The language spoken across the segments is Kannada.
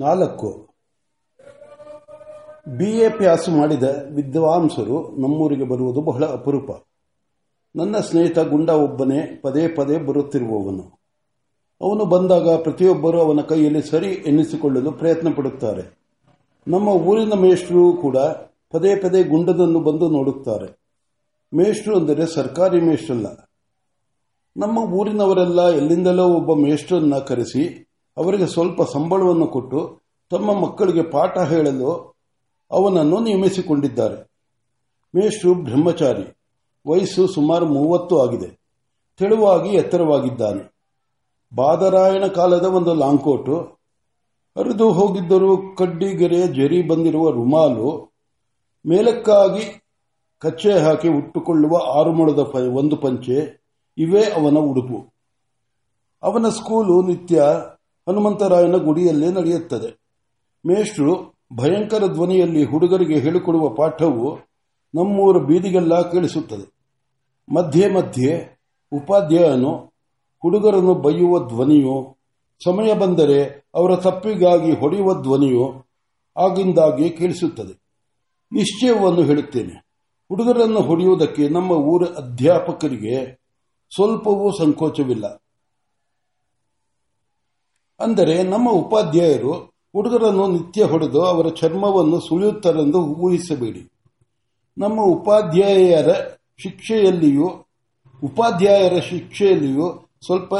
ನಾಲ್ಕು. ಬಿಎ ಪ್ಯಾಸ್ ಮಾಡಿದ ವಿದ್ವಾಂಸರು ನಮ್ಮೂರಿಗೆ ಬರುವುದು ಬಹಳ ಅಪರೂಪ. ನನ್ನ ಸ್ನೇಹಿತ ಗುಂಡ ಒಬ್ಬನೇ ಪದೇ ಪದೇ ಬರುತ್ತಿರುವವನು. ಅವನು ಬಂದಾಗ ಪ್ರತಿಯೊಬ್ಬರೂ ಅವನ ಕೈಯಲ್ಲಿ ಸರಿ ಎನ್ನಿಸಿಕೊಳ್ಳಲು ಪ್ರಯತ್ನ ಪಡುತ್ತಾರೆ. ನಮ್ಮ ಊರಿನ ಮೇಷ್ಟ್ರು ಕೂಡ ಪದೇ ಪದೇ ಗುಂಡದನ್ನು ಬಂದು ನೋಡುತ್ತಾರೆ. ಮೇಷ್ಟ್ರು ಅಂದರೆ ಸರ್ಕಾರಿ ಮೇಷ್ಟ್ರಲ್ಲ. ನಮ್ಮ ಊರಿನವರೆಲ್ಲ ಎಲ್ಲಿಂದಲೋ ಒಬ್ಬ ಮೇಷ್ಟ್ರನ್ನ ಕರೆಸಿ ಅವರಿಗೆ ಸ್ವಲ್ಪ ಸಂಬಳವನ್ನು ಕೊಟ್ಟು ತಮ್ಮ ಮಕ್ಕಳಿಗೆ ಪಾಠ ಹೇಳಲು ಅವನನ್ನು ನೇಮಿಸಿಕೊಂಡಿದ್ದಾರೆ. ಮೇಷ್ಟ್ರು ಬ್ರಹ್ಮಚಾರಿ, ವಯಸ್ಸು ಸುಮಾರು ಮೂವತ್ತು ಆಗಿದೆ. ತೆಳುವಾಗಿ ಎತ್ತರವಾಗಿದ್ದಾನೆ. ಬಾದರಾಯಣ ಕಾಲದ ಒಂದು ಲಾಂಕೋಟು. ಹರಿದು ಹೋಗಿದ್ದರೂ ಕಡ್ಡಿಗೆರೆ ಜರಿ ಬಂದಿರುವ ರುಮಾಲು ಮೇಲಕ್ಕಾಗಿ ಕಚ್ಚೆ ಹಾಕಿ ಉಟ್ಟುಕೊಳ್ಳುವ ಆರುಮೊಳದ ಒಂದು ಪಂಚೆ, ಇವೇ ಅವನ ಉಡುಪು. ಅವನ ಸ್ಕೂಲು ನಿತ್ಯ ಹನುಮಂತರಾಯನ ಗುಡಿಯಲ್ಲೇ ನಡೆಯುತ್ತದೆ. ಮೇಷ್ಟ್ರು ಭಯಂಕರ ಧ್ವನಿಯಲ್ಲಿ ಹುಡುಗರಿಗೆ ಹೇಳಿಕೊಡುವ ಪಾಠವು ನಮ್ಮೂರ ಬೀದಿಗೆಲ್ಲ ಕೇಳಿಸುತ್ತದೆ. ಮಧ್ಯೆ ಮಧ್ಯೆ ಉಪಾಧ್ಯಾಯನು ಹುಡುಗರನ್ನು ಬೈಯುವ ಧ್ವನಿಯು, ಸಮಯ ಬಂದರೆ ಅವರ ತಪ್ಪಿಗಾಗಿ ಹೊಡೆಯುವ ಧ್ವನಿಯು ಆಗಿಂದಾಗಿ ಕೇಳಿಸುತ್ತದೆ. ನಿಶ್ಚಯವನ್ನು ಹೇಳುತ್ತೇನೆ, ಹುಡುಗರನ್ನು ಹೊಡೆಯುವುದಕ್ಕೆ ನಮ್ಮ ಊರ ಅಧ್ಯಾಪಕರಿಗೆ ಸ್ವಲ್ಪವೂ ಸಂಕೋಚವಿಲ್ಲ. ಅಂದರೆ ನಮ್ಮ ಉಪಾಧ್ಯಾಯರು ಹುಡುಗರನ್ನು ನಿತ್ಯ ಹೊಡೆದು ಅವರ ಚರ್ಮವನ್ನು ಸುಳಿಯುತ್ತಾರೆಂದು ಊಹಿಸಬೇಡಿ. ನಮ್ಮ ಉಪಾಧ್ಯಾಯರ ಶಿಕ್ಷೆಯಲ್ಲಿಯೂ ಉಪಾಧ್ಯಾಯರ ಶಿಕ್ಷೆಯಲ್ಲಿಯೂ ಸ್ವಲ್ಪ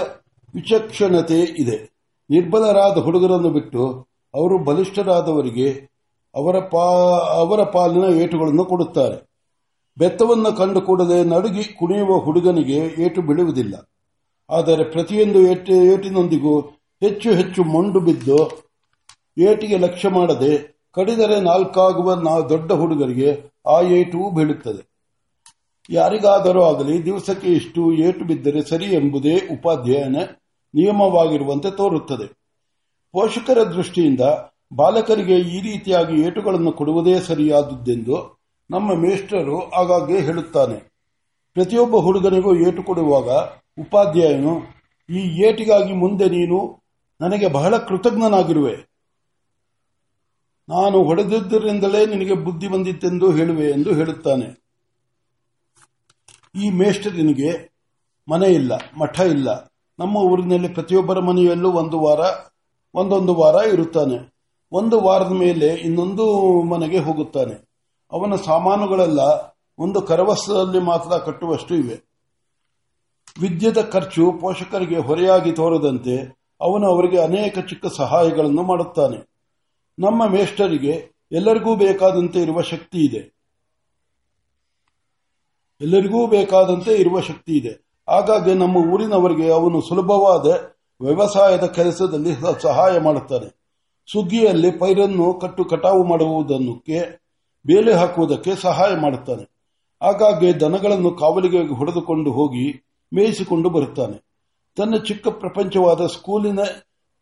ವಿಚಕ್ಷಣತೆ ಇದೆ. ನಿರ್ಬಲರಾದ ಹುಡುಗರನ್ನು ಬಿಟ್ಟು ಅವರು ಬಲಿಷ್ಠರಾದವರಿಗೆ ಅವರ ಅವರ ಪಾಲಿನ ಏಟುಗಳನ್ನು ಕೊಡುತ್ತಾರೆ. ಬೆತ್ತವನ್ನು ಕಂಡು ಕೂಡಲೇ ನಡುಗಿ ಕುಣಿಯುವ ಹುಡುಗನಿಗೆ ಏಟು ಬೀಳುವುದಿಲ್ಲ. ಆದರೆ ಪ್ರತಿಯೊಂದು ಏಟಿನೊಂದಿಗೂ ಹೆಚ್ಚು ಹೆಚ್ಚು ಮೊಂಡು ಬಿದ್ದು ಏಟಿಗೆ ಲಕ್ಷ್ಯ ಮಾಡದೆ ಕಡಿದರೆ ನಾಲ್ಕಾಗುವ ದೊಡ್ಡ ಹುಡುಗರಿಗೆ ಆ ಏಟು ಬೀಳುತ್ತದೆ. ಯಾರಿಗಾದರೂ ಆಗಲಿ ದಿವಸಕ್ಕೆ ಇಷ್ಟು ಏಟು ಬಿದ್ದರೆ ಸರಿ ಎಂಬುದೇ ಉಪಾಧ್ಯಾಯನ ನಿಯಮವಾಗಿರುವಂತೆ ತೋರುತ್ತದೆ. ಪೋಷಕರ ದೃಷ್ಟಿಯಿಂದ ಬಾಲಕರಿಗೆ ಈ ರೀತಿಯಾಗಿ ಏಟುಗಳನ್ನು ಕೊಡುವುದೇ ಸರಿಯಾದದ್ದೆಂದು ನಮ್ಮ ಮೇಷ್ಟರು ಆಗಾಗ್ಗೆ ಹೇಳುತ್ತಾನೆ. ಪ್ರತಿಯೊಬ್ಬ ಹುಡುಗನಿಗೂ ಏಟು ಕೊಡುವಾಗ ಉಪಾಧ್ಯಾಯನು ಈ ಏಟಿಗಾಗಿ ಮುಂದೆ ನೀನು ನನಗೆ ಬಹಳ ಕೃತಜ್ಞನಾಗಿರುವೆ. ನಾನು ಹೊಡೆದಿದ್ದರಿಂದಲೇ ನಿನಗೆ ಬುದ್ಧಿ ಬಂದಿತ್ತೆಂದು ಹೇಳುವೆ ಎಂದು ಹೇಳುತ್ತಾನೆ. ಈ ಮೇಷ್ಟರಿನಿಗೆ ಮನೆ ಇಲ್ಲ, ಮಠ ಇಲ್ಲ. ನಮ್ಮ ಊರಿನಲ್ಲಿ ಪ್ರತಿಯೊಬ್ಬರ ಮನೆಯಲ್ಲೂ ಒಂದು ವಾರ, ಒಂದೊಂದು ವಾರ ಇರುತ್ತಾನೆ. ಒಂದು ವಾರದ ಮೇಲೆ ಇನ್ನೊಂದು ಮನೆಗೆ ಹೋಗುತ್ತಾನೆ. ಅವನ ಸಾಮಾನುಗಳೆಲ್ಲ, ಒಂದು ಕರವಸ್ತ್ರದಲ್ಲಿ ಮಾತ್ರ ಕಟ್ಟುವಷ್ಟು ಇವೆ. ವಿದ್ಯದ ಖರ್ಚು ಪೋಷಕರಿಗೆ ಹೊರೆಯಾಗಿ ತೋರದಂತೆ ಅವನು ಅವರಿಗೆ ಅನೇಕ ಚಿಕ್ಕ ಸಹಾಯಗಳನ್ನು ಮಾಡುತ್ತಾನೆ. ನಮ್ಮ ಮೇಷ್ಟರಿಗೆ ಎಲ್ಲರಿಗೂ ಬೇಕಾದಂತೆ ಇರುವ ಶಕ್ತಿ ಇದೆ. ಎಲ್ಲರಿಗೂ ಬೇಕಾದಂತೆ ಇರುವ ಶಕ್ತಿ ಇದೆ. ಹಾಗಾಗಿ ನಮ್ಮ ಊರಿನವರಿಗೆ ಅವನು ಸುಲಭವಾದ ವ್ಯವಸಾಯದ ಕೆಲಸದಲ್ಲಿ ಸಹಾಯ ಮಾಡುತ್ತಾನೆ. ಸುಗ್ಗಿಯಲ್ಲಿ ಪೈರನ್ನು ಕಟ್ಟು ಕಟಾವು ಮಾಡುವುದಕ್ಕೆ ಬೇಲೆ ಹಾಕುವುದಕ್ಕೆ ಸಹಾಯ ಮಾಡುತ್ತಾನೆ. ಹಾಗಾಗಿ ದನಗಳನ್ನು ಕಾವಲಿಗೆ ಹೊಡೆದುಕೊಂಡು ಹೋಗಿ ಮೇಯಿಸಿಕೊಂಡು ಬರುತ್ತಾನೆ. ತನ್ನ ಚಿಕ್ಕ ಪ್ರಪಂಚವಾದ ಸ್ಕೂಲಿನ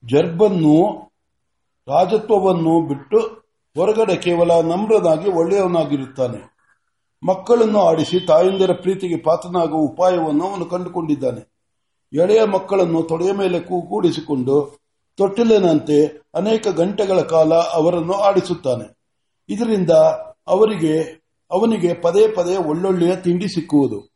ಜರ್ಬನ್ನು, ರಾಜತ್ವವನ್ನು ಬಿಟ್ಟು ಹೊರಗಡೆ ಕೇವಲ ನಮ್ರನಾಗಿ ಒಳ್ಳೆಯವನಾಗಿರುತ್ತಾನೆ. ಮಕ್ಕಳನ್ನು ಆಡಿಸಿ ತಾಯಂದಿರ ಪ್ರೀತಿಗೆ ಪಾತ್ರನಾಗುವ ಉಪಾಯವನ್ನು ಅವನು ಕಂಡುಕೊಂಡಿದ್ದಾನೆ. ಎಳೆಯ ಮಕ್ಕಳನ್ನು ತೊಡೆಯ ಮೇಲೆ ಕೂಡಿಸಿಕೊಂಡು ತೊಟ್ಟಿಲಿನಂತೆ ಅನೇಕ ಗಂಟೆಗಳ ಕಾಲ ಅವರನ್ನು ಆಡಿಸುತ್ತಾನೆ. ಇದರಿಂದ ಅವರಿಗೆ, ಅವನಿಗೆ ಪದೇ ಪದೇ ಒಳ್ಳೊಳ್ಳೆಯ ತಿಂಡಿ ಸಿಕ್ಕುವುದು.